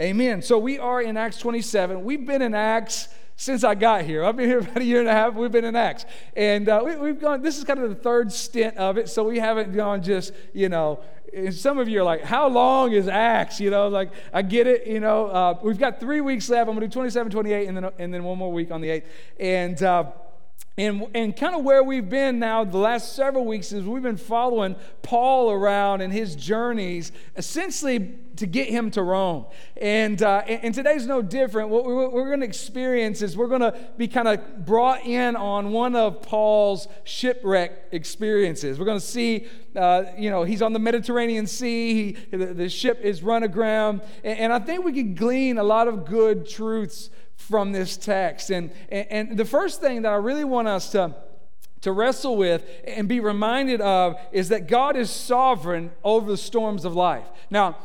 Amen. So we are in Acts 27. We've been in Acts since I got here. I've been here about a year and a half. We've been in Acts. And uh, we, have gone, this is kind of the third stint of it. So we haven't gone just, you know, some of you are like, how long is Acts? You know, like, I get it. You know, uh, we've got three weeks left. I'm to do 27, 28, and then, and then one more week on the 8th. And, uh, and, and kind of where we've been now the last several weeks is we've been following Paul around and his journeys, essentially to get him to Rome. And, uh, and, today's no different. What we're, going to experience is we're going to be kind of brought in on one of Paul's shipwreck experiences. We're going to see, uh, you know, he's on the Mediterranean Sea, he, the, the, ship is run aground. And, and I think we can glean a lot of good truths from this text. And, and, and the first thing that I really want us to, to wrestle with and be reminded of is that God is sovereign over the storms of life. Now,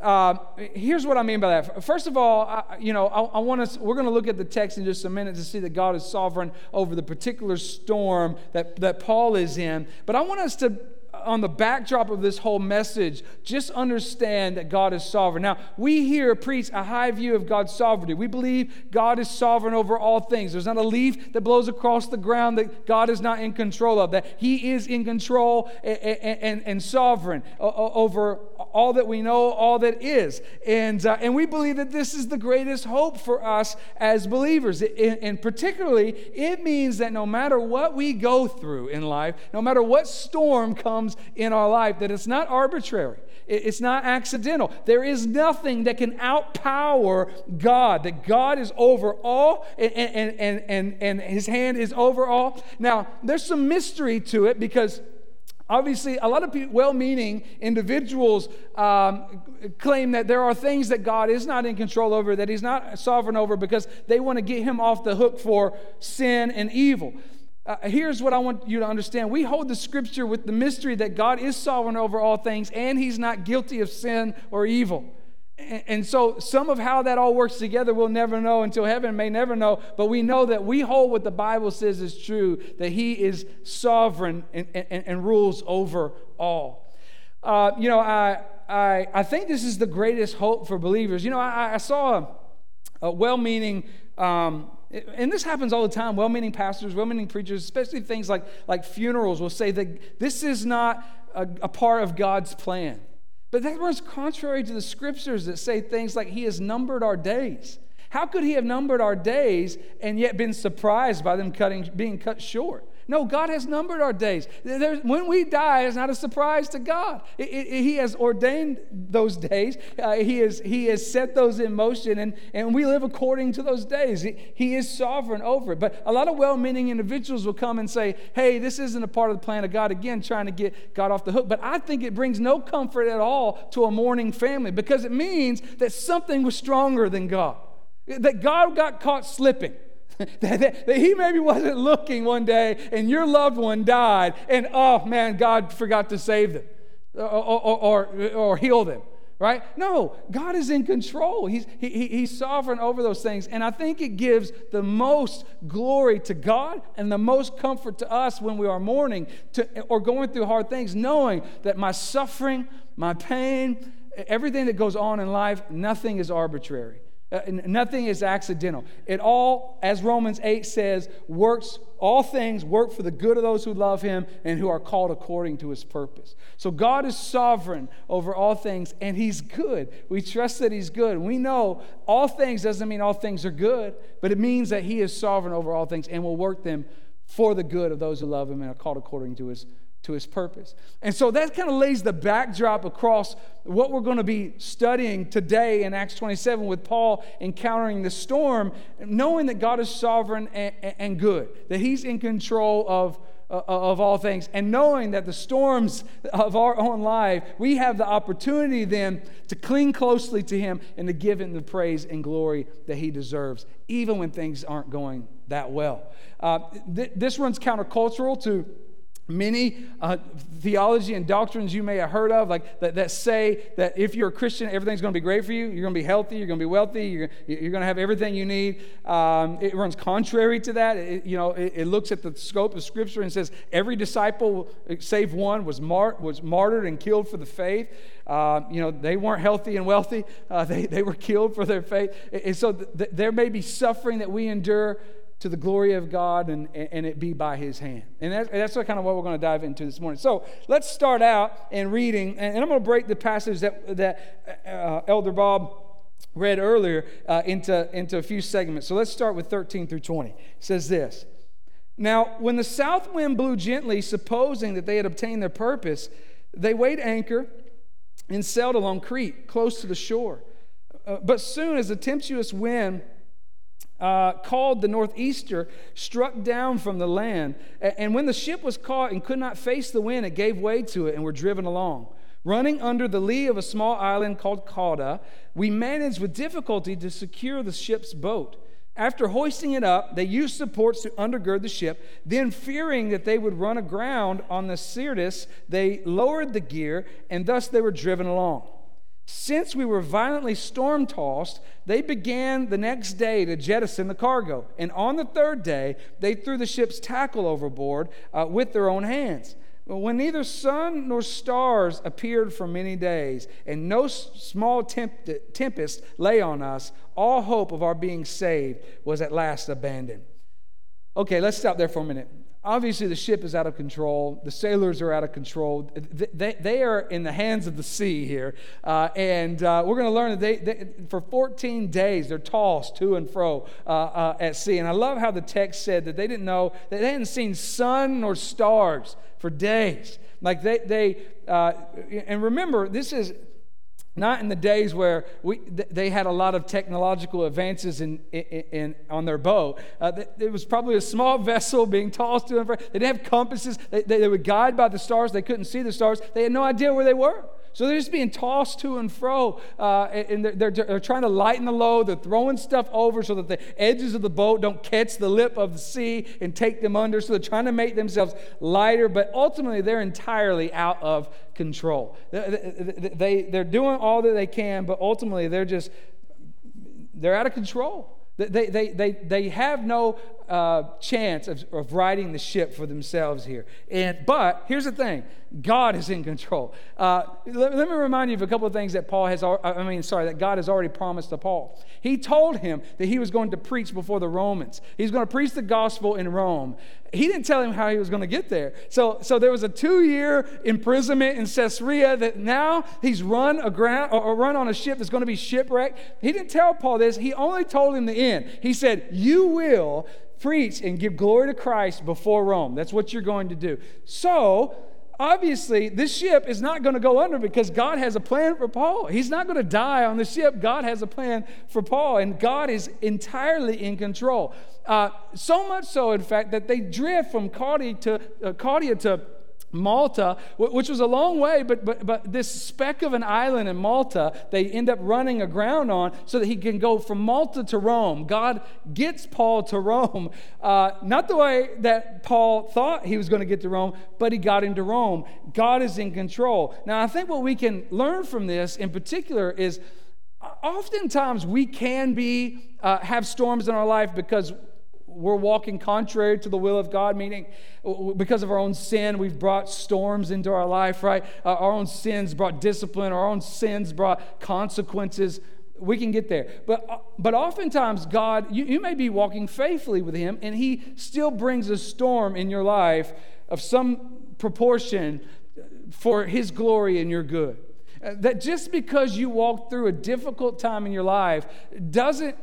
uh, here's what I mean by that. First of all, I, you know, I, I want us. We're going to look at the text in just a minute to see that God is sovereign over the particular storm that that Paul is in. But I want us to on the backdrop of this whole message, just understand that God is sovereign. Now, we here preach a high view of God's sovereignty. We believe God is sovereign over all things. There's not a leaf that blows across the ground that God is not in control of, that He is in control and, and, and sovereign over all that we know, all that is. And, uh, and we believe that this is the greatest hope for us as believers. And particularly, it means that no matter what we go through in life, no matter what storm comes in our life, that it's not arbitrary. It's not accidental. There is nothing that can outpower God, that God is over all and, and, and, and, and his hand is over all. Now, there's some mystery to it because Obviously, a lot of well meaning individuals um, claim that there are things that God is not in control over, that He's not sovereign over, because they want to get Him off the hook for sin and evil. Uh, here's what I want you to understand. We hold the scripture with the mystery that God is sovereign over all things and he's not guilty of sin or evil. And, and so, some of how that all works together we'll never know until heaven may never know. But we know that we hold what the Bible says is true that he is sovereign and, and, and rules over all. Uh, you know, I, I, I think this is the greatest hope for believers. You know, I, I saw a, a well meaning um, and this happens all the time. Well-meaning pastors well-meaning preachers especially things like, like funerals will say that this is not a, a part of god's plan. But that runs contrary to the scriptures that say things like he has numbered our days. How could he have numbered our days and yet been surprised by them cutting, being cut short no, God has numbered our days. There's, when we die, it's not a surprise to God. It, it, he has ordained those days, uh, he, has, he has set those in motion, and, and we live according to those days. He, he is sovereign over it. But a lot of well meaning individuals will come and say, hey, this isn't a part of the plan of God, again, trying to get God off the hook. But I think it brings no comfort at all to a mourning family because it means that something was stronger than God, that God got caught slipping. that, he maybe wasn't looking one day and your loved one died and oh man god forgot to save them or, or, or, or heal them right? No god is in control. He's, he, he's sovereign over those things. And i think it gives the most glory to god and the most comfort to us when we are mourning to, or going through hard things knowing that my suffering my pain everything that goes on in life nothing is arbitrary uh, nothing is accidental. It all, as Romans 8 says, works, all things work for the good of those who love him and who are called according to his purpose. So God is sovereign over all things and he's good. We trust that he's good. We know all things doesn't mean all things are good, but it means that he is sovereign over all things and will work them for the good of those who love him and are called according to his to his purpose. And so that kind of lays the backdrop across what we're going to be studying today in Acts 27 with Paul encountering the storm, knowing that God is sovereign and, and good, that he's in control of, uh, of all things, and knowing that the storms of our own life, we have the opportunity then to cling closely to him and to give him the praise and glory that he deserves, even when things aren't going that well. Uh, th- this runs countercultural to many uh, theology and doctrines you may have heard of, like that, that say that if you're a Christian, everything's going to be great for you. You're going to be healthy. You're going to be wealthy. You're, you're going to have everything you need. Um, it runs contrary to that. It, you know, it, it, looks at the scope of Scripture and says every disciple, save one, was, mar- was martyred and killed for the faith. Uh, you know, they weren't healthy and wealthy. Uh, they, they were killed for their faith. And so th- there may be suffering that we endure to the glory of God and, and it be by his hand. And that's, that's kind of what we're going to dive into this morning. So let's start out in reading, and, I'm going to break the passage that, that uh, Elder Bob read earlier uh, into, into a few segments. So let's start with 13 through 20. It says this Now, when the south wind blew gently, supposing that they had obtained their purpose, they weighed anchor and sailed along Crete, close to the shore. Uh, but soon as the tempestuous wind uh, called the northeaster struck down from the land. And when the ship was caught and could not face the wind, it gave way to it and were driven along. Running under the lee of a small island called Cauda, we managed with difficulty to secure the ship's boat. After hoisting it up, they used supports to undergird the ship. Then, fearing that they would run aground on the Syrtis, they lowered the gear, and thus they were driven along. Since we were violently storm tossed, they began the next day to jettison the cargo. And on the third day, they threw the ship's tackle overboard uh, with their own hands. When neither sun nor stars appeared for many days, and no small temp- tempest lay on us, all hope of our being saved was at last abandoned. Okay, let's stop there for a minute obviously the ship is out of control. The sailors are out of control. They, they are in the hands of the sea here. Uh, and uh, we're going to learn that they, they, for 14 days they're tossed to and fro uh, uh, at sea. And I love how the text said that they didn't know, that they hadn't seen sun nor stars for days. Like they, they uh, and remember, this is not in the days where we, they had a lot of technological advances in, in, in on their boat. Uh, it was probably a small vessel being tossed to and fro. They didn't have compasses. They, they, they were guided by the stars. They couldn't see the stars. They had no idea where they were. So they're just being tossed to and fro, uh, and they're, they're, they're, trying to lighten the load. They're throwing stuff over so that the edges of the boat don't catch the lip of the sea and take them under. So they're trying to make themselves lighter, but ultimately they're entirely out of control. They, they, they're doing all that they can, but ultimately they're just, they're out of control. They, they, they, they have no uh, chance of, of riding the ship for themselves here. And, but here's the thing God is in control. Uh, let, let, me remind you of a couple of things that Paul has, I mean, sorry, that God has already promised to Paul. He told him that he was going to preach before the Romans, he's going to preach the gospel in Rome. He didn't tell him how he was going to get there. So, so there was a two year imprisonment in Caesarea that now he's run, aground, or run on a ship that's going to be shipwrecked. He didn't tell Paul this, he only told him the end. He said, You will preach and give glory to Christ before Rome. That's what you're going to do. So, obviously, this ship is not going to go under because God has a plan for Paul. He's not going to die on the ship. God has a plan for Paul, and God is entirely in control. Uh, so much so, in fact, that they drift from Caudia to, uh, Caudia to Malta, which was a long way, but, but, but this speck of an island in Malta, they end up running aground on so that he can go from Malta to Rome. God gets Paul to Rome, uh, not the way that Paul thought he was going to get to Rome, but he got into Rome. God is in control. Now, I think what we can learn from this in particular is oftentimes we can be uh, have storms in our life because we're walking contrary to the will of God, meaning because of our own sin, we've brought storms into our life, right? Uh, our own sins brought discipline, our own sins brought consequences. We can get there. But, uh, but oftentimes, God, you, you may be walking faithfully with Him, and He still brings a storm in your life of some proportion for His glory and your good. Uh, that just because you walk through a difficult time in your life doesn't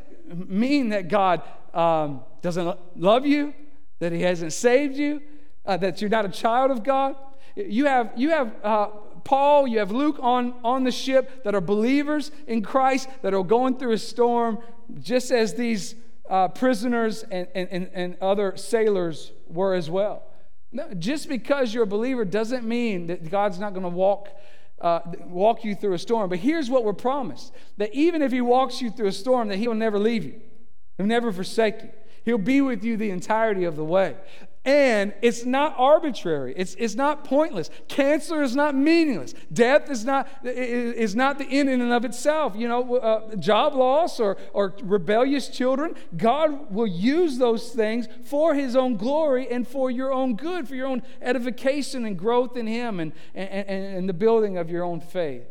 mean that God um, doesn't love you, that He hasn't saved you, uh, that you're not a child of God. You have, you have uh, Paul, you have Luke on, on the ship that are believers in Christ that are going through a storm, just as these uh, prisoners and, and, and other sailors were as well. No, just because you're a believer doesn't mean that God's not going to walk. Uh, walk you through a storm. But here's what we're promised that even if He walks you through a storm, that He will never leave you, He'll never forsake you. He'll be with you the entirety of the way. And it's not arbitrary. It's, it's not pointless. Cancer is not meaningless. Death is not, is not the end in and of itself. You know, uh, job loss or, or rebellious children, God will use those things for His own glory and for your own good, for your own edification and growth in Him and, and, and the building of your own faith.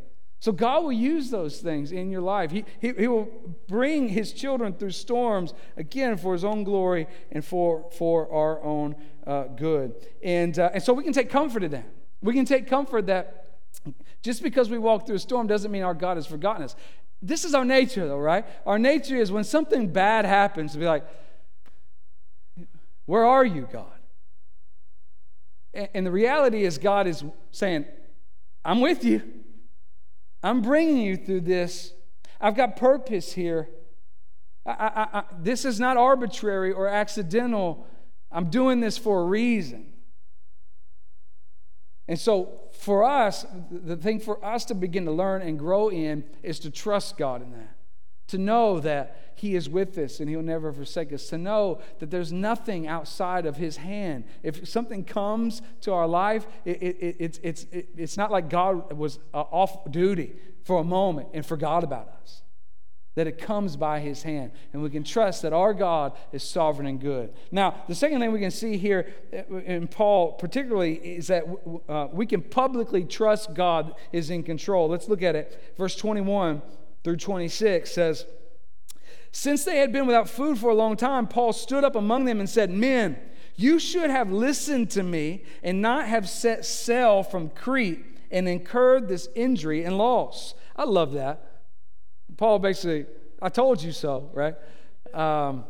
So God will use those things in your life. He, he, he, will bring his children through storms, again, for his own glory and for, for our own uh, good. And, uh, and so we can take comfort in that. We can take comfort that just because we walk through a storm doesn't mean our God has forgotten us. This is our nature, though, right? Our nature is when something bad happens to be like, Where are you, God? And, and the reality is, God is saying, I'm with you. I'm bringing you through this. I've got purpose here. I, I, I, this is not arbitrary or accidental. I'm doing this for a reason. And so, for us, the thing for us to begin to learn and grow in is to trust God in that. To know that He is with us and He'll never forsake us. To know that there's nothing outside of His hand. If something comes to our life, it, it, it's, it's, it's not like God was uh, off duty for a moment and forgot about us that it comes by his hand. And we can trust that our God is sovereign and good. Now, the second thing we can see here uh, in Paul, particularly, is that uh, we can publicly trust God is in control. Let's look at it. Verse 21 through 26 says, Since they had been without food for a long time, Paul stood up among them and said, Men, you should have listened to me and not have set sail from Crete and incurred this injury and loss. I love that. Paul basically, I told you so, right? Um,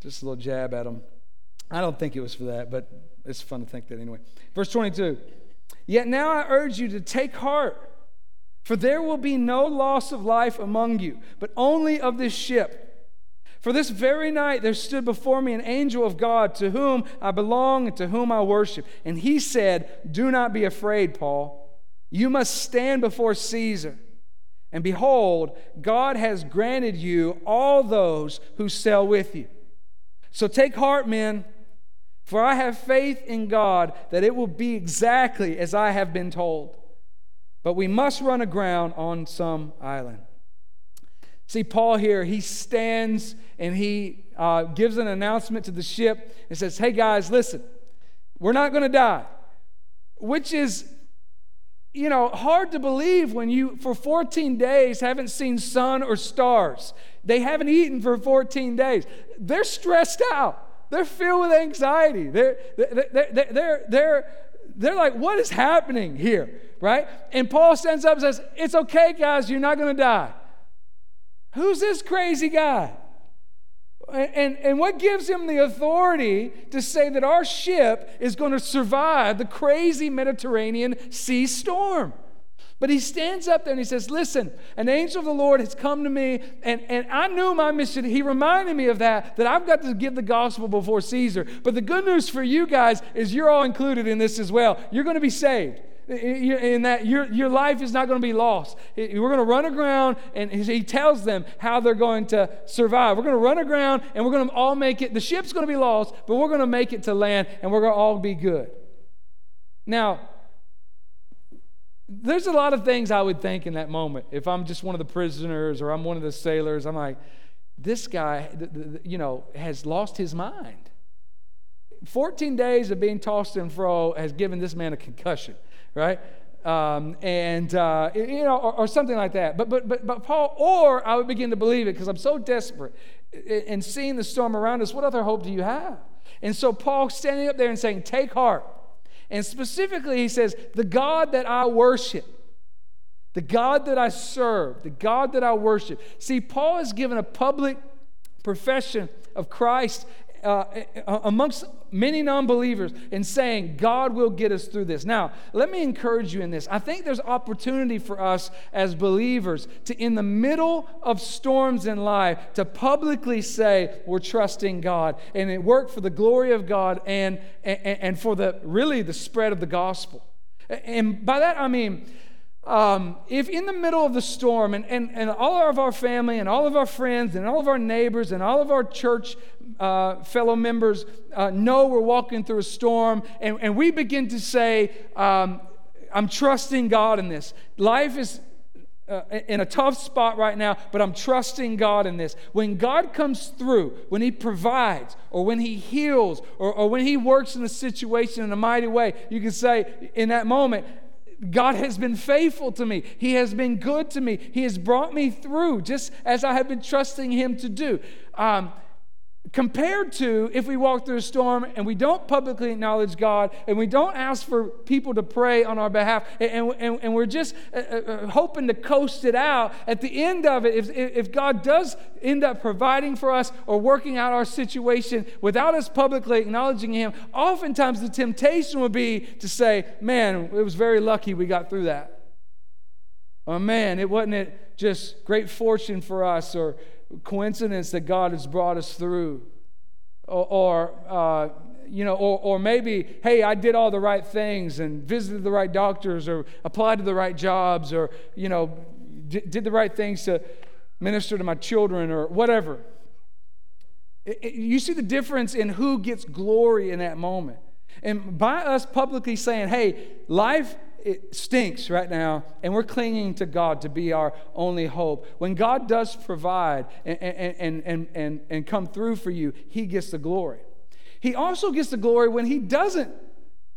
just a little jab at him. I don't think it was for that, but it's fun to think that anyway. Verse 22 Yet now I urge you to take heart, for there will be no loss of life among you, but only of this ship. For this very night there stood before me an angel of God to whom I belong and to whom I worship. And he said, Do not be afraid, Paul. You must stand before Caesar. And behold, God has granted you all those who sail with you. So take heart, men, for I have faith in God that it will be exactly as I have been told. But we must run aground on some island. See, Paul here, he stands and he uh, gives an announcement to the ship and says, Hey guys, listen, we're not going to die, which is you know, hard to believe when you, for 14 days, haven't seen sun or stars. They haven't eaten for 14 days. They're stressed out. They're filled with anxiety. They're, they're, they're, they're, they're, like, what is happening here? Right? And Paul stands up and says, It's okay, guys, you're not going to die. Who's this crazy guy? And, and what gives him the authority to say that our ship is going to survive the crazy Mediterranean sea storm? But he stands up there and he says, Listen, an angel of the Lord has come to me, and, and I knew my mission. He reminded me of that, that I've got to give the gospel before Caesar. But the good news for you guys is you're all included in this as well. You're going to be saved in that your, your life is not going to be lost. We're going to run aground, and he tells them how they're going to survive. We're going to run aground, and we're going to all make it. The ship's going to be lost, but we're going to make it to land, and we're going to all be good. Now, there's a lot of things I would think in that moment. If I'm just one of the prisoners or I'm one of the sailors, I'm like, this guy, you know, has lost his mind. 14 days of being tossed and fro has given this man a concussion right? Um, and uh, you know, or, or, something like that. But but but but Paul, or I would begin to believe it because I'm so desperate and seeing the storm around us. What other hope do you have? And so Paul standing up there and saying, "Take heart." And specifically, he says, "The God that I worship." The God that I serve, the God that I worship. See, Paul has given a public profession of Christ uh, uh, amongst many non believers and saying, God will get us through this. Now, let me encourage you in this. I think there's opportunity for us as believers to, in the middle of storms in life, to publicly say, we're trusting God. And it worked for the glory of God and, and, and for the really the spread of the gospel. And by that, I mean, um, if in the middle of the storm, and, and, and all of our family, and all of our friends, and all of our neighbors, and all of our church uh, fellow members uh, know we're walking through a storm, and, and we begin to say, um, I'm trusting God in this. Life is uh, in a tough spot right now, but I'm trusting God in this. When God comes through, when He provides, or when He heals, or, or when He works in a situation in a mighty way, you can say in that moment, God has been faithful to me. He has been good to me. He has brought me through just as I have been trusting Him to do. Um, compared to if we walk through a storm and we don't publicly acknowledge God and we don't ask for people to pray on our behalf and, and, and we're just uh, uh, uh, hoping to coast it out, at the end of it, if, if God does end up providing for us or working out our situation without us publicly acknowledging Him, oftentimes the temptation would be to say, Man, it was very lucky we got through that. Or man, it wasn't it just great fortune for us or coincidence that God has brought us through. Or, or uh, you know, or, or maybe, hey, I did all the right things and visited the right doctors or applied to the right jobs or, you know, d- did the right things to minister to my children or whatever. It, it, you see the difference in who gets glory in that moment. And by us publicly saying, hey, life it stinks right now, and we're clinging to God to be our only hope. When God does provide and, and, and, and, and come through for you, He gets the glory. He also gets the glory when He doesn't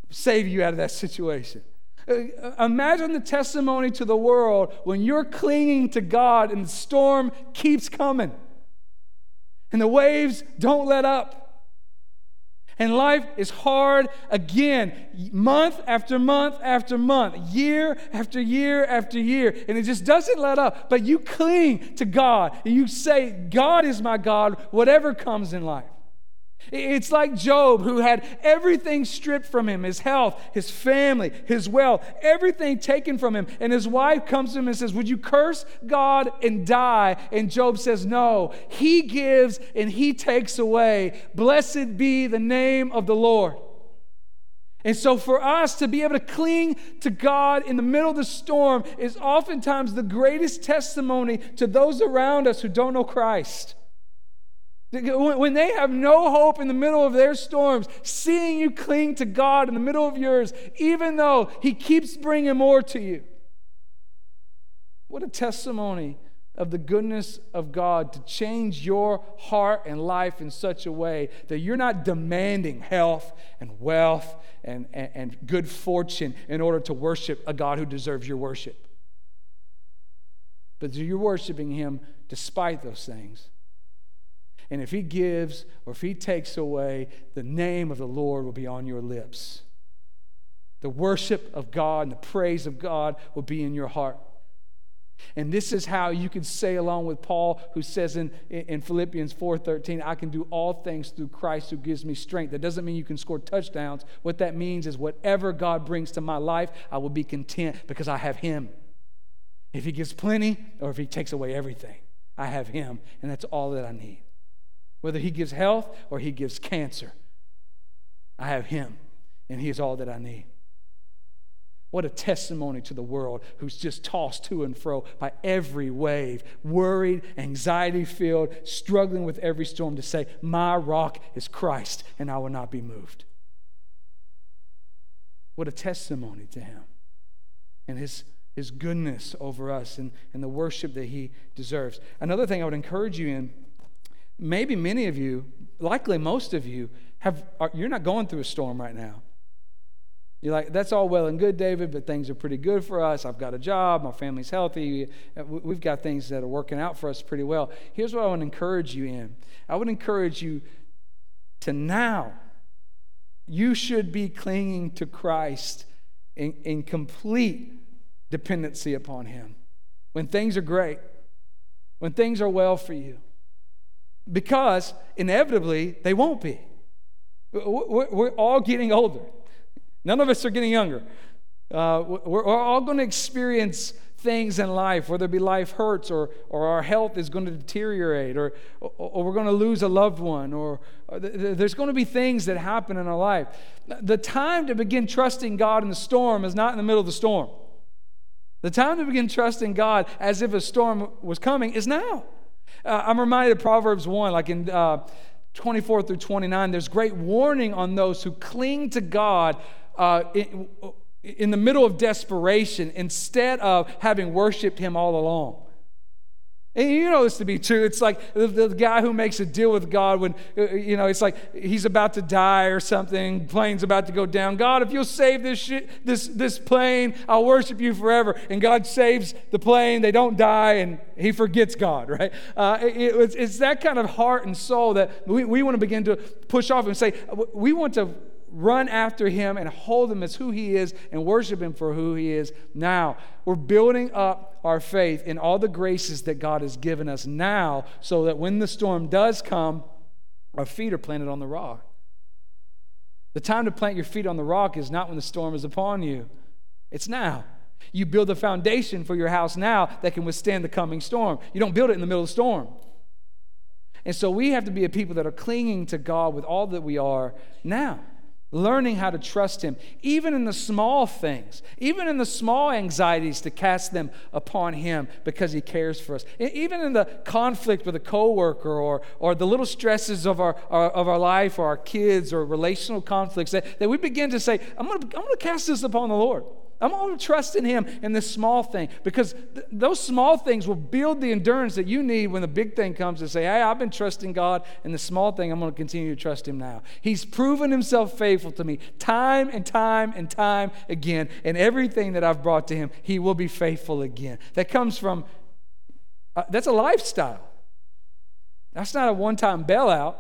save you out of that situation. Uh, imagine the testimony to the world when you're clinging to God and the storm keeps coming and the waves don't let up and life is hard again, month after month after month, year after year after year. And it just doesn't let up. But you cling to God. And you say, God is my God, whatever comes in life. It's like Job, who had everything stripped from him his health, his family, his wealth, everything taken from him. And his wife comes to him and says, Would you curse God and die? And Job says, No. He gives and he takes away. Blessed be the name of the Lord. And so, for us to be able to cling to God in the middle of the storm is oftentimes the greatest testimony to those around us who don't know Christ. When they have no hope in the middle of their storms, seeing you cling to God in the middle of yours, even though He keeps bringing more to you. What a testimony of the goodness of God to change your heart and life in such a way that you're not demanding health and wealth and, and, and good fortune in order to worship a God who deserves your worship. But you're worshiping Him despite those things and if he gives or if he takes away, the name of the Lord will be on your lips. The worship of God and the praise of God will be in your heart. And this is how you can say along with Paul, who says in, in Philippians 4:13, I can do all things through Christ who gives me strength. That doesn't mean you can score touchdowns. What that means is whatever God brings to my life, I will be content because I have him. If he gives plenty or if he takes away everything, I have him, and that's all that I need whether He gives health or He gives cancer. I have Him, and He is all that I need. What a testimony to the world who's just tossed to and fro by every wave, worried, anxiety filled, struggling with every storm to say, My rock is Christ, and I will not be moved. What a testimony to Him and His, his goodness over us and, and the worship that He deserves. Another thing I would encourage you in maybe many of you, likely most of you, have, are, you're not going through a storm right now. You're like, that's all well and good, David, but things are pretty good for us. I've got a job, my family's healthy, uh, we've got things that are working out for us pretty well. Here's what I would encourage you in I would encourage you to now, you should be clinging to Christ in, in complete dependency upon Him. When things are great, when things are well for you, because inevitably they won't be. We're all getting older. None of us are getting younger. Uh, we're all going to experience things in life, whether it be life hurts or, or our health is going to deteriorate or, or we're going to lose a loved one or, or there's going to be things that happen in our life. The time to begin trusting God in the storm is not in the middle of the storm. The time to begin trusting God as if a storm was coming is now. Uh, I'm reminded of Proverbs 1, like in uh, 24 through 29, there's great warning on those who cling to God uh, in, in the middle of desperation instead of having worshiped Him all along. And you know this to be true. It's like the, the, guy who makes a deal with God when, uh, you know, it's like he's about to die or something, plane's about to go down. God, if you'll save this, shit, this, this plane, I'll worship you forever. And God saves the plane, they don't die, and he forgets God, right? Uh, it, it's, it's that kind of heart and soul that we, we want to begin to push off and say, we want to run after him and hold him as who he is and worship him for who he is now. We're building up our faith in all the graces that God has given us now so that when the storm does come, our feet are planted on the rock. The time to plant your feet on the rock is not when the storm is upon you, it's now. You build a foundation for your house now that can withstand the coming storm. You don't build it in the middle of the storm. And so we have to be a people that are clinging to God with all that we are now learning how to trust Him, even in the small things, even in the small anxieties, to cast them upon Him because He cares for us. Even in the conflict with a coworker or, or the little stresses of our, our of our life or our kids or relational conflicts, that, that we begin to say, I'm going to I'm going to cast this upon the Lord. I'm going to trust in Him in this small thing because th- those small things will build the endurance that you need when the big thing comes to say, Hey, I've been trusting God in the small thing. I'm going to continue to trust Him now. He's proven Himself faithful to me time and time and time again. And everything that I've brought to Him, He will be faithful again. That comes from, uh, that's a lifestyle. That's not a one time bailout.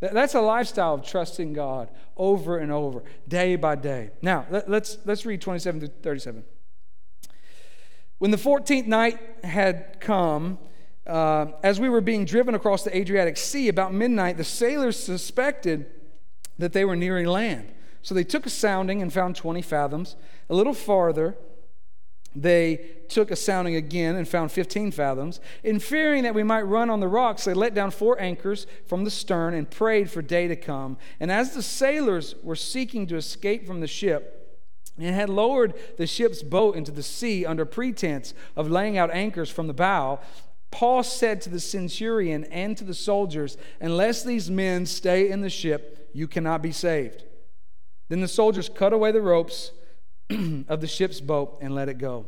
That's a lifestyle of trusting God over and over, day by day. Now, let, us let's read 27 to 37. When the 14th night had come, uh, as we were being driven across the Adriatic Sea, about midnight, the sailors suspected that they were nearing land. So they took a sounding and found 20 fathoms. A little farther, they took a sounding again and found 15 fathoms. In fearing that we might run on the rocks, they let down four anchors from the stern and prayed for day to come. And as the sailors were seeking to escape from the ship, and had lowered the ship's boat into the sea under pretense of laying out anchors from the bow, Paul said to the centurion and to the soldiers, Unless these men stay in the ship, you cannot be saved. Then the soldiers cut away the ropes of the ship's boat and let it go.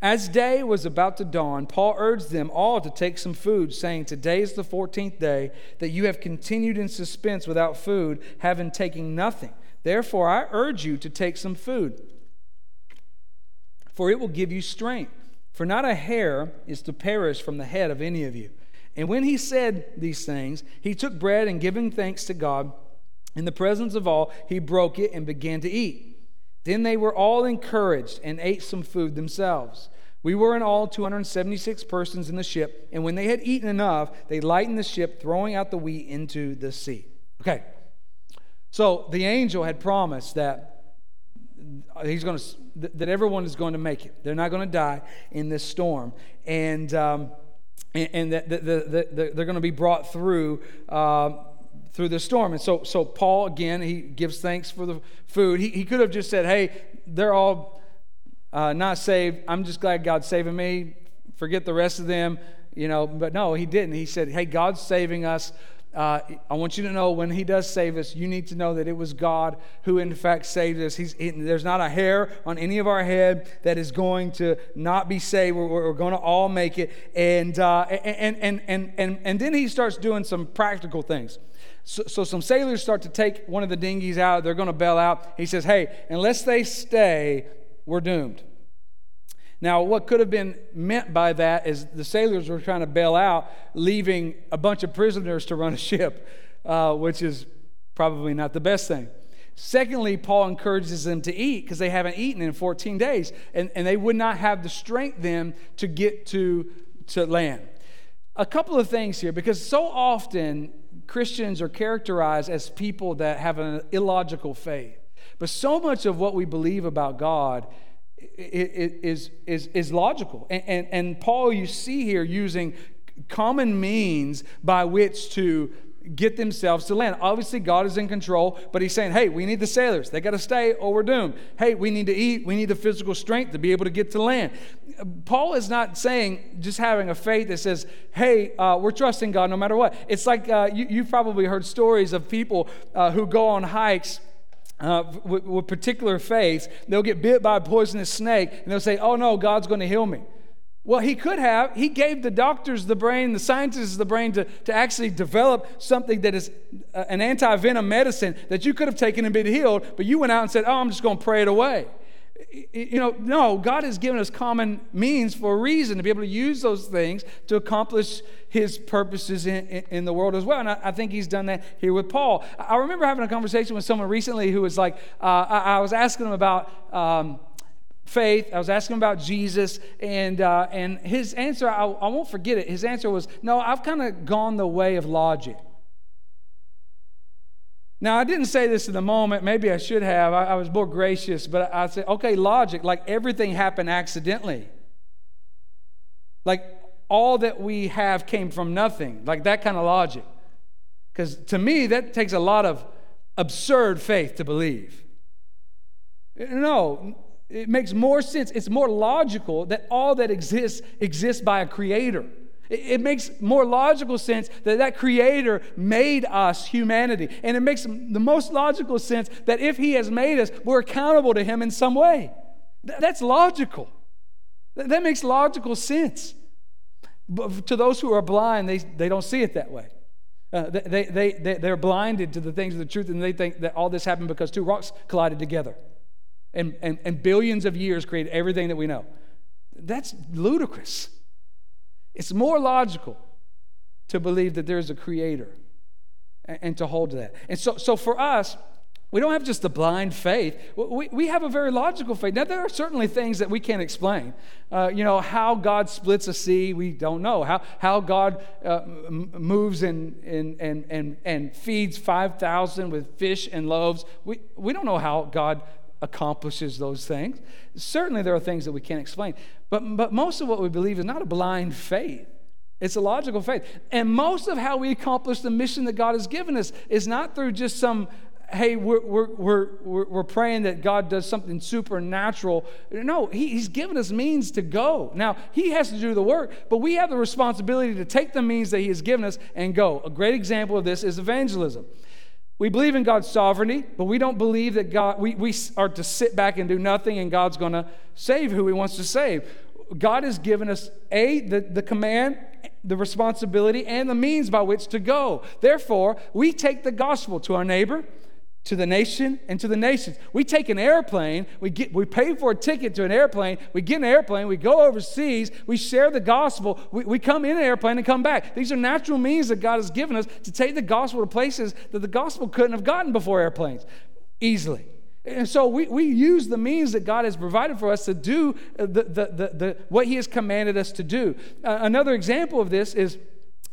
As day was about to dawn, Paul urged them all to take some food, saying, Today is the 14th day that you have continued in suspense without food, having taken nothing. Therefore, I urge you to take some food, for it will give you strength. For not a hair is to perish from the head of any of you. And when he said these things, he took bread and giving thanks to God, in the presence of all, he broke it and began to eat. Then they were all encouraged and ate some food themselves. We were in all 276 persons in the ship, and when they had eaten enough, they lightened the ship, throwing out the wheat into the sea. Okay, so the angel had promised that he's going to that everyone is going to make it. They're not going to die in this storm, and um, and, and that the, the, the, they're going to be brought through. Uh, through the storm. And so, so Paul, again, he gives thanks for the food. He, he could have just said, hey, they're all uh, not saved. I'm just glad God's saving me. Forget the rest of them, you know. But no, he didn't. He said, hey, God's saving us. Uh, I want you to know when He does save us, you need to know that it was God who, in fact, saved us. He's, he, there's not a hair on any of our head that is going to not be saved. We're, we're going to all make it. And, uh, and, and, and, and, and then He starts doing some practical things. So, so, some sailors start to take one of the dinghies out. They're going to bail out. He says, Hey, unless they stay, we're doomed. Now, what could have been meant by that is the sailors were trying to bail out, leaving a bunch of prisoners to run a ship, uh, which is probably not the best thing. Secondly, Paul encourages them to eat because they haven't eaten in 14 days, and, and they would not have the strength then to get to, to land. A couple of things here because so often Christians are characterized as people that have an illogical faith. But so much of what we believe about God is, is, is logical. And, and, and Paul, you see here, using common means by which to get themselves to land. Obviously, God is in control, but He's saying, hey, we need the sailors. They got to stay or we're doomed. Hey, we need to eat. We need the physical strength to be able to get to land. Paul is not saying just having a faith that says, hey, uh, we're trusting God no matter what. It's like uh, you, have probably heard stories of people uh, who go on hikes. Uh, with, with particular faiths, they'll get bit by a poisonous snake and they'll say, Oh no, God's going to heal me. Well, he could have. He gave the doctors the brain, the scientists the brain to, to actually develop something that is uh, an anti venom medicine that you could have taken and been healed, but you went out and said, Oh, I'm just going to pray it away. You know, no, God has given us common means for a reason to be able to use those things to accomplish his purposes in, in, in the world as well. And I, I, think he's done that here with Paul. I remember having a conversation with someone recently who was like, uh, I, I, was asking him about. Um, faith. I was asking about Jesus, and, uh, and his answer, I, I won't forget it. His answer was, No, I've kind of gone the way of logic. Now, I didn't say this in the moment. Maybe I should have. I, I was more gracious, but I, I said, okay, logic, like everything happened accidentally. Like all that we have came from nothing, like that kind of logic. Because to me, that takes a lot of absurd faith to believe. No, it makes more sense. It's more logical that all that exists exists by a creator. It makes more logical sense that that creator made us humanity. And it makes the most logical sense that if he has made us, we're accountable to him in some way. That's logical. That makes logical sense. But to those who are blind, they, they don't see it that way. Uh, they, they, they, they're blinded to the things of the truth and they think that all this happened because two rocks collided together and, and, and billions of years created everything that we know. That's ludicrous. It's more logical to believe that there's a creator and, and to hold to that. And so, so for us, we don't have just a blind faith. We, we have a very logical faith. Now, there are certainly things that we can't explain. Uh, you know, how God splits a sea, we don't know. How, how God uh, moves and, and, and, and, and feeds 5,000 with fish and loaves, we, we don't know how God accomplishes those things. Certainly, there are things that we can't explain. But, but most of what we believe is not a blind faith, it's a logical faith. And most of how we accomplish the mission that God has given us is not through just some hey, we're, we're, we're, we're praying that God does something supernatural. No, he, He's given us means to go. Now, He has to do the work, but we have the responsibility to take the means that He has given us and go. A great example of this is evangelism. We believe in God's sovereignty, but we don't believe that God, we, we are to sit back and do nothing and God's going to save who He wants to save. God has given us A, the, the command, the responsibility, and the means by which to go. Therefore, we take the gospel to our neighbor, to the nation and to the nations. We take an airplane, we, get, we pay for a ticket to an airplane, we get an airplane, we go overseas, we share the gospel, we, we come in an airplane and come back. These are natural means that God has given us to take the gospel to places that the gospel couldn't have gotten before airplanes easily. And so we, we use the means that God has provided for us to do the, the, the, the what He has commanded us to do. Uh, another example of this is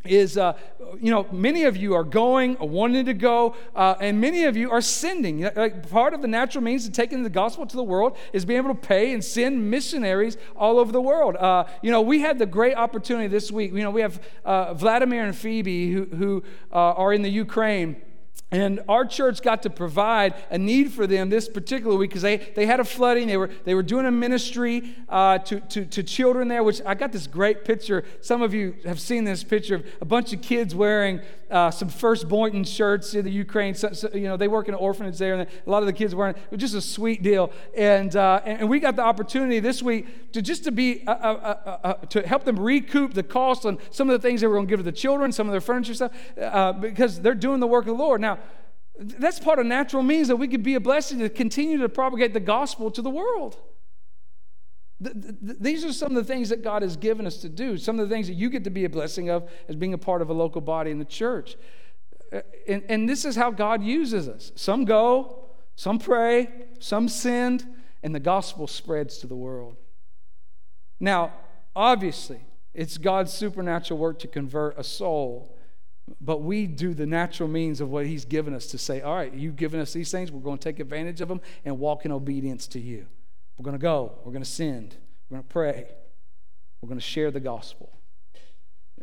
is, uh, you know, many of you are going, wanting to go, uh, and many of you are sending. Like part of the natural means of taking the gospel to the world is being able to pay and send missionaries all over the world. Uh, you know, we had the great opportunity this week. You know, we have uh, Vladimir and Phoebe who, who uh, are in the Ukraine. And our church got to provide a need for them this particular week because they, they had a flooding. They were, they were doing a ministry uh, to, to, to children there, which I got this great picture. Some of you have seen this picture of a bunch of kids wearing uh, some First Boynton shirts in the Ukraine. So, so, you know, they work in an orphanage there, and a lot of the kids wearing it. Was just a sweet deal. And, uh, and we got the opportunity this week to just to be, uh, uh, uh, to help them recoup the cost on some of the things they were going to give to the children, some of their furniture stuff, because they're doing the work of the Lord. Now, that's part of natural means that we could be a blessing to continue to propagate the gospel to the world. These are some of the things that God has given us to do, some of the things that you get to be a blessing of as being a part of a local body in the church. Uh, and, and this is how God uses us. Some go, some pray, some send, and the gospel spreads to the world. Now, obviously, it's God's supernatural work to convert a soul, but we do the natural means of what He's given us to say, all right, you've given us these things, we're going to take advantage of them and walk in obedience to you. We're going to go. We're going to send. We're going to pray. We're going to share the gospel.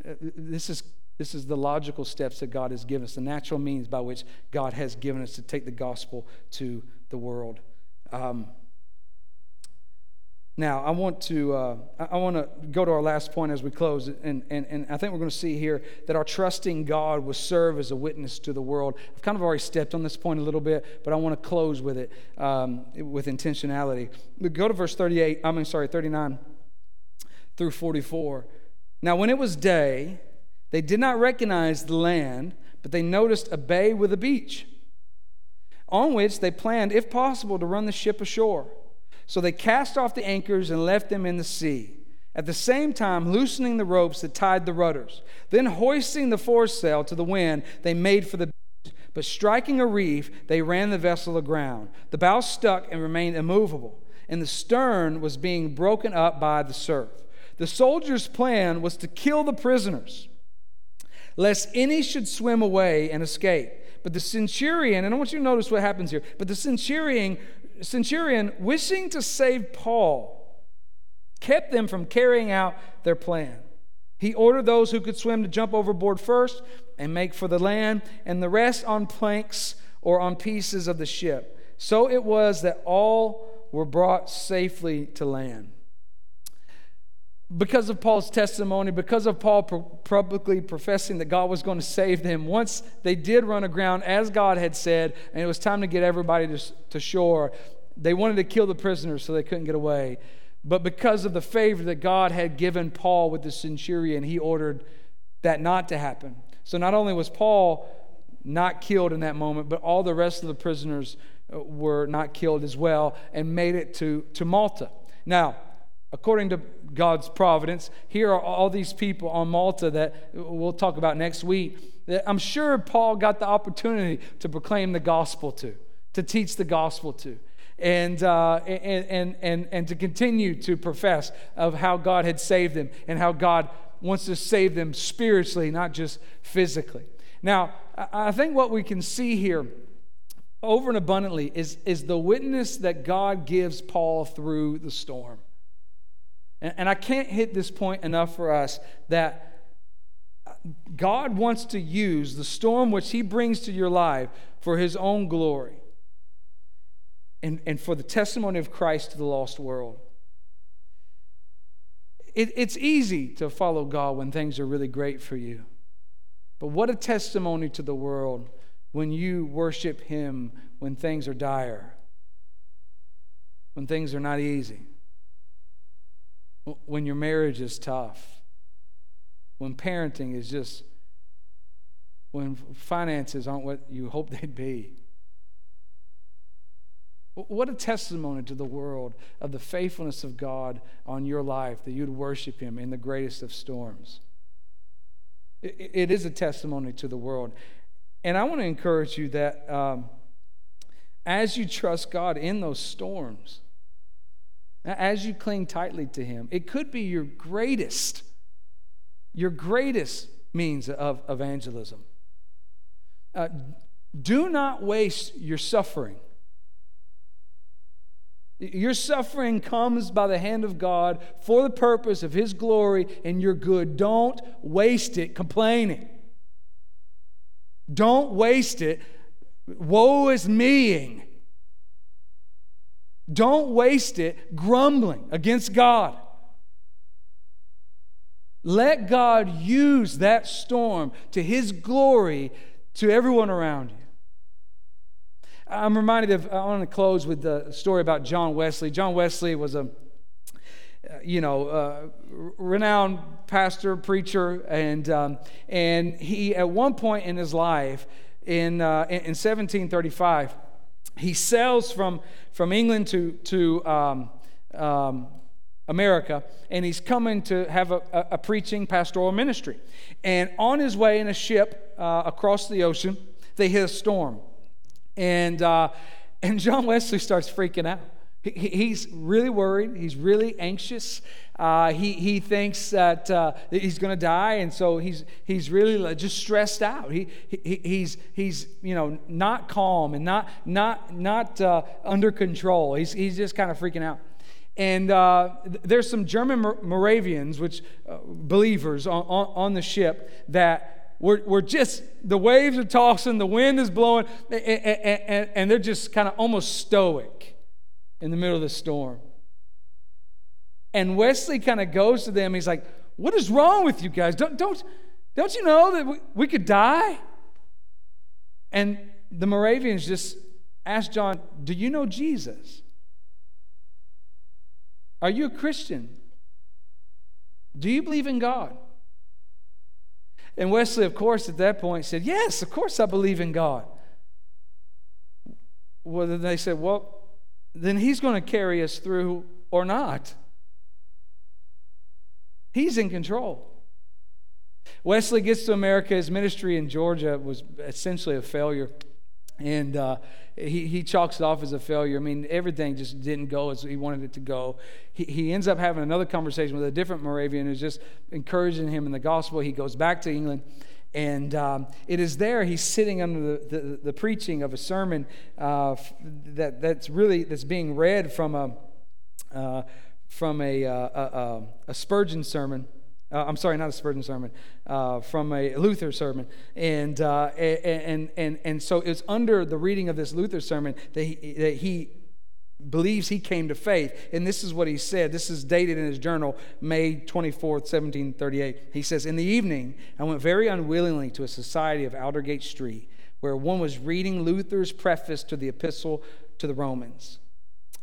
Uh, this is, This is the logical steps that God has given us, the natural means by which God has given us to take the gospel to the world. Um, now, I want to uh, I want to go to our last point as we close, and, and, and I think we're going to see here that our trusting God will serve as a witness to the world. I've kind of already stepped on this point a little bit, but I want to close with it um, with intentionality. Go to verse 38. I mean, sorry, 39 through 44. Now, when it was day, they did not recognize the land, but they noticed a bay with a beach, on which they planned, if possible, to run the ship ashore. So they cast off the anchors and left them in the sea, at the same time loosening the ropes that tied the rudders. Then, hoisting the foresail to the wind, they made for the beach. But striking a reef, they ran the vessel aground. The bow stuck and remained immovable, and the stern was being broken up by the surf. The soldiers' plan was to kill the prisoners, lest any should swim away and escape. But the centurion, and I want you to notice what happens here, but the centurion centurion, wishing to save Paul, kept them from carrying out their plan. He ordered those who could swim to jump overboard first and make for the land, and the rest on planks or on pieces of the ship. So it was that all were brought safely to land because of Paul's testimony, because of Paul publicly professing that God was going to save them, once they did run aground as God had said, and it was time to get everybody to, to shore, they wanted to kill the prisoners so they couldn't get away. But because of the favor that God had given Paul with the centurion, he ordered that not to happen. So not only was Paul not killed in that moment, but all the rest of the prisoners uh, were not killed as well and made it to, to Malta. Now, according to God's providence, here are all these people on Malta that we'll talk about next week. That I'm sure Paul got the opportunity to proclaim the gospel to, to teach the gospel to. And, uh, and, and, and, and to continue to profess of how God had saved them and how God wants to save them spiritually, not just physically. Now, I think what we can see here over and abundantly is, is the witness that God gives Paul through the storm. And, and I can't hit this point enough for us that God wants to use the storm which He brings to your life for His own glory and, and for the testimony of Christ to the lost world. It, it's easy to follow God when things are really great for you. But what a testimony to the world when you worship Him when things are dire, when things are not easy when your marriage is tough, when parenting is just, when finances aren't what you hope they'd be. What a testimony to the world of the faithfulness of God on your life that you'd worship Him in the greatest of storms. It is a testimony to the world. And I want to encourage you that um, as you trust God in those storms, as you cling tightly to Him. It could be your greatest, your greatest means of evangelism. Uh, do not waste your suffering. Your suffering comes by the hand of God for the purpose of His glory and your good. Don't waste it complaining. Don't waste it, woe is meing. Don't waste it grumbling against God. Let God use that storm to his glory to everyone around you. I'm reminded of, I want to close with the story about John Wesley. John Wesley was a, you know, uh, renowned pastor, preacher, and, um, and he, at one point in his life, in, uh, in 1735, he sails from, from England to, to um, um, America, and he's coming to have a, a, a, preaching pastoral ministry. And on his way in a ship uh, across the ocean, they hit a storm. And, uh, and John Wesley starts freaking out. He, he's really worried, he's really anxious. Uh, he, he thinks that, uh, that he's going to die, and so he's, he's really just stressed out. He, he, he's, he's you know, not calm and not, not, not uh, under control. He's, he's just kind of freaking out. And uh, there's some German Moravians, which uh, believers on, on, on, the ship, that we're, we're just, the waves are tossing, the wind is blowing, and, and, and they're just kind of almost stoic in the middle of the storm. And Wesley kind of goes to them. He's like, What is wrong with you guys? Don't, don't, don't you know that we, we could die? And the Moravians just asked John, Do you know Jesus? Are you a Christian? Do you believe in God? And Wesley, of course, at that point said, Yes, of course I believe in God. Well, then they said, Well, then he's going to carry us through or not. He's in control. Wesley gets to America. His ministry in Georgia was essentially a failure. And uh, he, he chalks it off as a failure. I mean, everything just didn't go as he wanted it to go. He, he ends up having another conversation with a different Moravian who's just encouraging him in the gospel. He goes back to England. And um, it is there he's sitting under the, the, the preaching of a sermon uh, that, that's really that's being read from a, uh, from a, uh, a, a Spurgeon sermon. Uh, I'm sorry, not a Spurgeon sermon, uh, from a Luther sermon. And, uh, and, and, and so it's under the reading of this Luther sermon that he, that he believes he came to faith. And this is what he said. This is dated in his journal, May 24th, 1738. He says, In the evening, I went very unwillingly to a society of Aldersgate Street, where one was reading Luther's preface to the epistle to the Romans.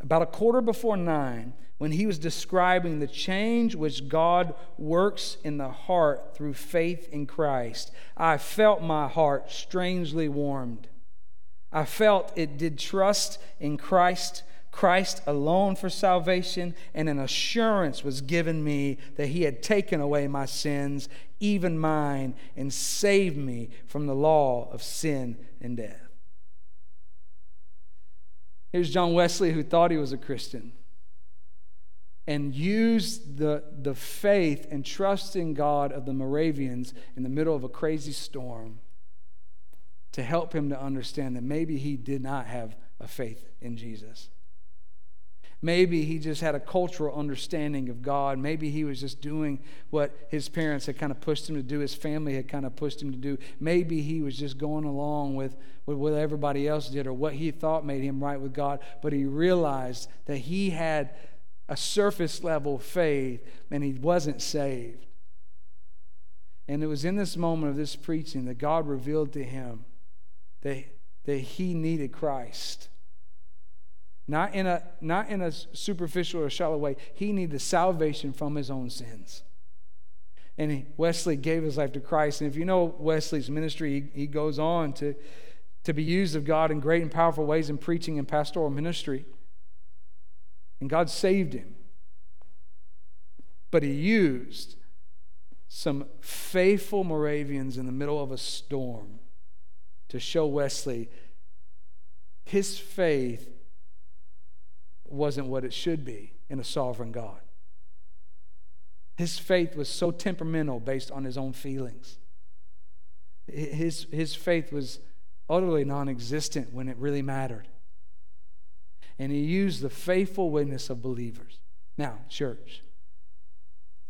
About a quarter before nine, when he was describing the change which God works in the heart through faith in Christ, I felt my heart strangely warmed. I felt it did trust in Christ, Christ alone for salvation, and an assurance was given me that he had taken away my sins, even mine, and saved me from the law of sin and death. Here's John Wesley, who thought he was a Christian and used the, the faith and trust in God of the Moravians in the middle of a crazy storm to help him to understand that maybe he did not have a faith in Jesus. Maybe he just had a cultural understanding of God. Maybe he was just doing what his parents had kind of pushed him to do, his family had kind of pushed him to do. Maybe he was just going along with, with what everybody else did or what he thought made him right with God. But he realized that he had a surface level faith and he wasn't saved. And it was in this moment of this preaching that God revealed to him that, that he needed Christ. Not in, a, not in a superficial or shallow way. He needed salvation from his own sins. And Wesley gave his life to Christ. And if you know Wesley's ministry, he, he goes on to, to be used of God in great and powerful ways in preaching and pastoral ministry. And God saved him. But he used some faithful Moravians in the middle of a storm to show Wesley his faith wasn't what it should be in a sovereign God. His faith was so temperamental based on his own feelings. His, his faith was utterly non existent when it really mattered and he used the faithful witness of believers. Now, church,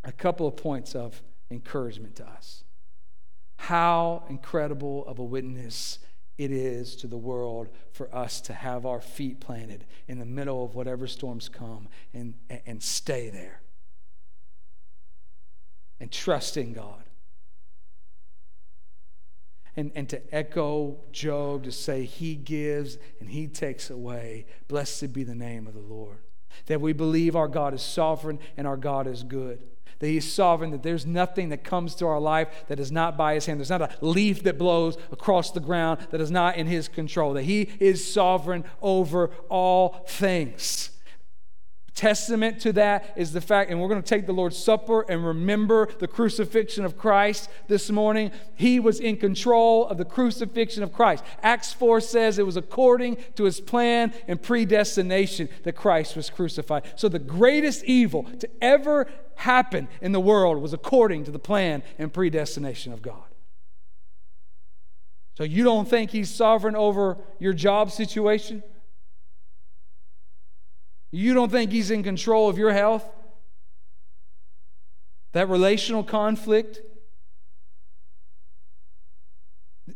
a couple of points of encouragement to us. How incredible of a witness it is to the world for us to have our feet planted in the middle of whatever storms come and, and stay there and trust in God and, and to echo Job to say, He gives and He takes away. Blessed be the name of the Lord. That we believe our God is sovereign and our God is good. That He's sovereign, that there's nothing that comes to our life that is not by His hand. There's not a leaf that blows across the ground that is not in His control. That He is sovereign over all things. Testament to that is the fact, and we're going to take the Lord's Supper and remember the crucifixion of Christ this morning. He was in control of the crucifixion of Christ. Acts 4 says it was according to his plan and predestination that Christ was crucified. So the greatest evil to ever happen in the world was according to the plan and predestination of God. So you don't think he's sovereign over your job situation? You don't think He's in control of your health? That relational conflict?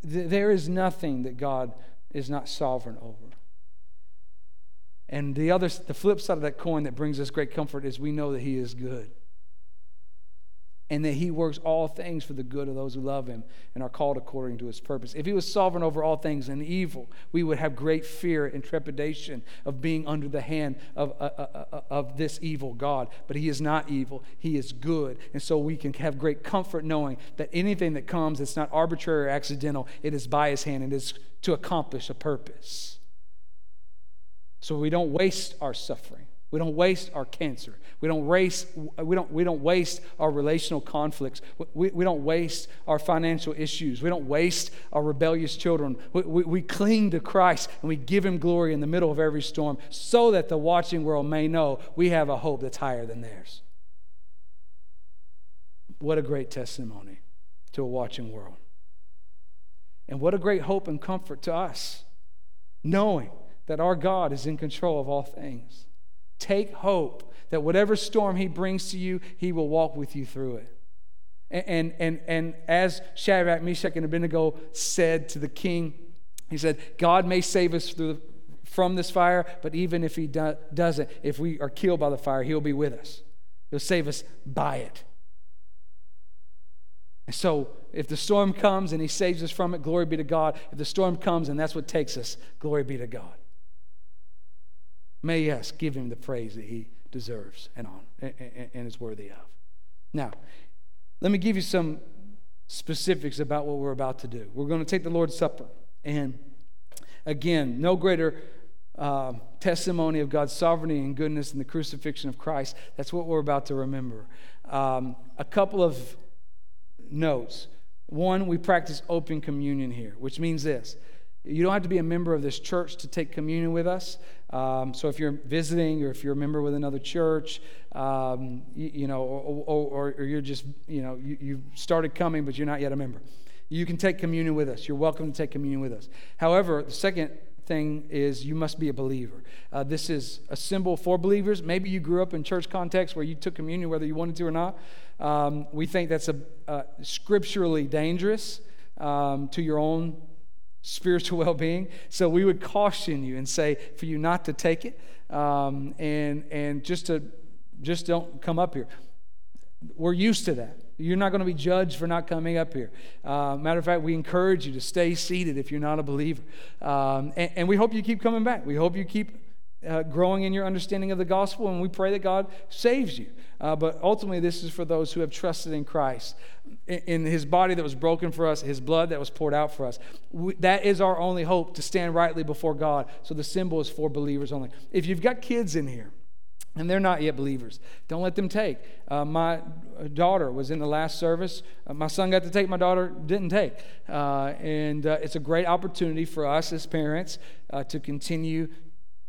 there is nothing that God is not sovereign over. And the other, the flip side of that coin that brings us great comfort is we know that He is good and that he works all things for the good of those who love him and are called according to his purpose. If he was sovereign over all things and evil, we would have great fear and trepidation of being under the hand of, uh, uh, uh, of this evil God. But he is not evil, he is good. And so we can have great comfort knowing that anything that comes, it's not arbitrary or accidental, it is by his hand, and it is to accomplish a purpose. So we don't waste our suffering. We don't waste our cancer. We don't, race, we don't, we don't waste our relational conflicts. We, we don't waste our financial issues. We don't waste our rebellious children. We, we, we cling to Christ and we give Him glory in the middle of every storm so that the watching world may know we have a hope that's higher than theirs. What a great testimony to a watching world. And what a great hope and comfort to us, knowing that our God is in control of all things. Take hope that whatever storm he brings to you, he will walk with you through it. And, and, and, and as Shadrach, Meshach, and Abednego said to the king, he said, God may save us through from this fire, but even if he do, doesn't, if we are killed by the fire, he'll be with us. He'll save us by it. And so, if the storm comes and he saves us from it, glory be to God. If the storm comes and that's what takes us, glory be to God. May us give him the praise that he deserves and on and is worthy of. Now, let me give you some specifics about what we're about to do. We're going to take the Lord's Supper, and again, no greater uh, testimony of God's sovereignty and goodness than the crucifixion of Christ. That's what we're about to remember. Um, a couple of notes. One, we practice open communion here, which means this you don't have to be a member of this church to take communion with us. Um, so if you're visiting or if you're a member with another church, um, you, you, know, or, or, or, you're just, you know, you, you started coming but you're not yet a member, you can take communion with us. You're welcome to take communion with us. However, the second thing is you must be a believer. Uh, this is a symbol for believers. Maybe you grew up in church context where you took communion whether you wanted to or not. Um, we think that's a, scripturally dangerous um, to your own spiritual well being. So we would caution you and say for you not to take it um, and, and just to just don't come up here. We're used to that. You're not going to be judged for not coming up here. Uh, matter of fact, we encourage you to stay seated if you're not a believer. Um, and, and, we hope you keep coming back. We hope you keep uh, growing in your understanding of the gospel, and we pray that God saves you. Uh, but ultimately, this is for those who have trusted in Christ in his body that was broken for us, his blood that was poured out for us. We, that is our only hope to stand rightly before God. So the symbol is for believers only. If you've got kids in here, and they're not yet believers. Don't let them take. Uh, my daughter was in the last service. Uh, my son got to take, my daughter didn't take. Uh, and uh, it's a great opportunity for us as parents uh, to continue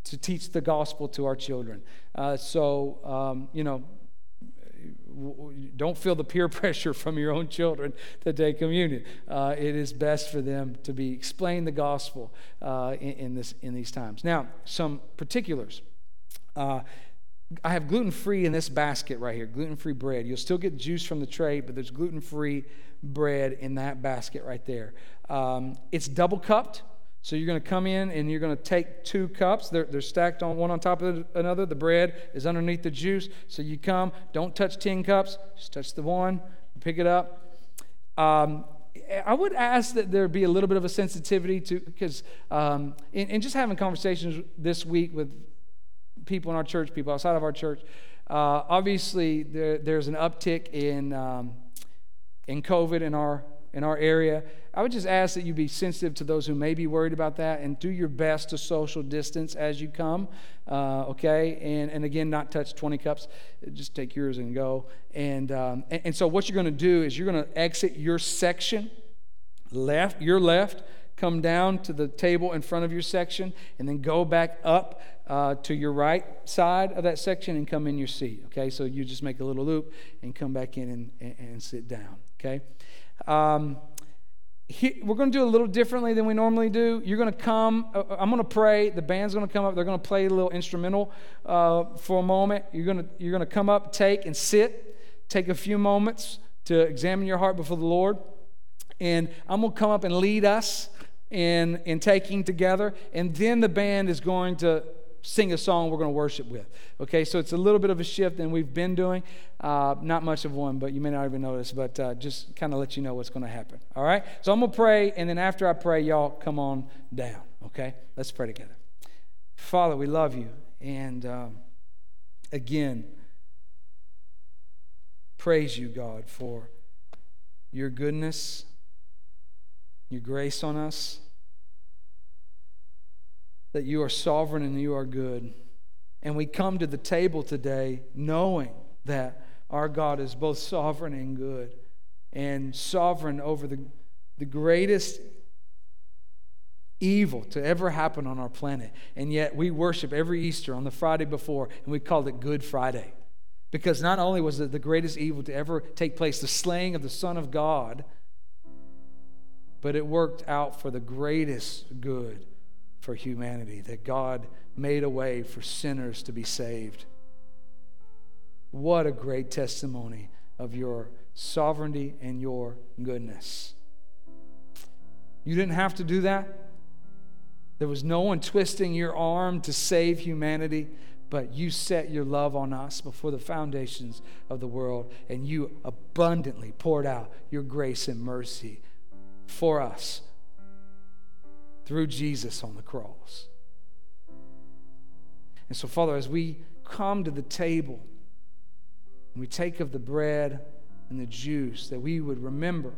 to teach the gospel to our children. Uh, so, um, you know, don't feel the peer pressure from your own children to take communion. Uh, it is best for them to be explain the gospel uh, in, in, this in these times. Now, some particulars. Uh, I have gluten free in this basket right here, gluten free bread. You'll still get juice from the tray, but there's gluten free bread in that basket right there. Um, it's double cupped. So you're going to come in and you're going to take two cups. They're, they're stacked on one on top of another. The bread is underneath the juice. So you come, don't touch 10 cups, just touch the one, pick it up. Um, I would ask that there be a little bit of a sensitivity to, because um, in, in, just having conversations this week with people in our church, people outside of our church, uh, obviously there, there's an uptick in, um, in COVID in our in our area. I would just ask that you be sensitive to those who may be worried about that and do your best to social distance as you come, uh, okay? And, and again, not touch 20 cups. Just take yours and go. And, um, and, and so, what you're going to do is you're going to exit your section left, your left, come down to the table in front of your section, and then go back up uh, to your right side of that section and come in your seat. Okay, so you just make a little loop and come back in and, and, and sit down. Okay. Um, he, we're going to do a little differently than we normally do. You're going to come, uh, uh I'm going to pray. The band's going to come up. They're going to play a little instrumental uh, for a moment. You're going to, you're going to come up, take, and sit. Take a few moments to examine your heart before the Lord. And I'm going to come up and lead us in, in taking together. And then the band is going to sing a song we're going to worship with. Okay, so it's a little bit of a shift than we've been doing. Uh, not much of one, but you may not even notice, but uh, just kind of let you know what's going to happen. All right, so I'm going to pray, and then after I pray, y'all come on down. Okay, let's pray together. Father, we love you. And um, again, praise you, God, for your goodness, your grace on us that you are sovereign and you are good. And we come to the table today knowing that our God is both sovereign and good and sovereign over the, the greatest evil to ever happen on our planet. And yet we worship every Easter on the Friday before, and we called it Good Friday. Because not only was it the greatest evil to ever take place, the slaying of the Son of God, but it worked out for the greatest good for humanity, that God made a way for sinners to be saved. What a great testimony of your sovereignty and your goodness. You didn't have to do that. There was no one twisting your arm to save humanity, but you set your love on us before the foundations of the world, and you abundantly poured out your grace and mercy for us through Jesus on the cross. And so, Father, as we come to the table and we take of the bread and the juice, that we would remember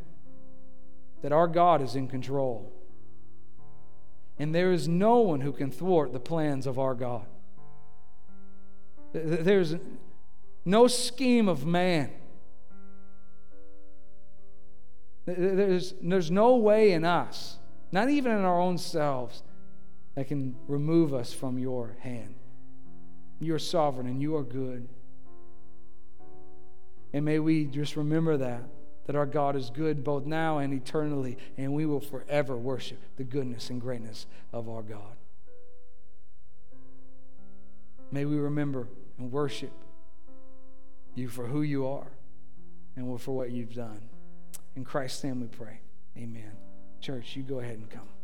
that our God is in control. And there is no one who can thwart the plans of our God. There's no scheme of man. There's, there's no way in us not even in our own selves, that can remove us from your hand. You are sovereign and you are good. And may we just remember that, that our God is good both now and eternally, and we will forever worship the goodness and greatness of our God. May we remember and worship you for who you are and for what you've done. In Christ's name we pray. Amen. Church, you go ahead and come.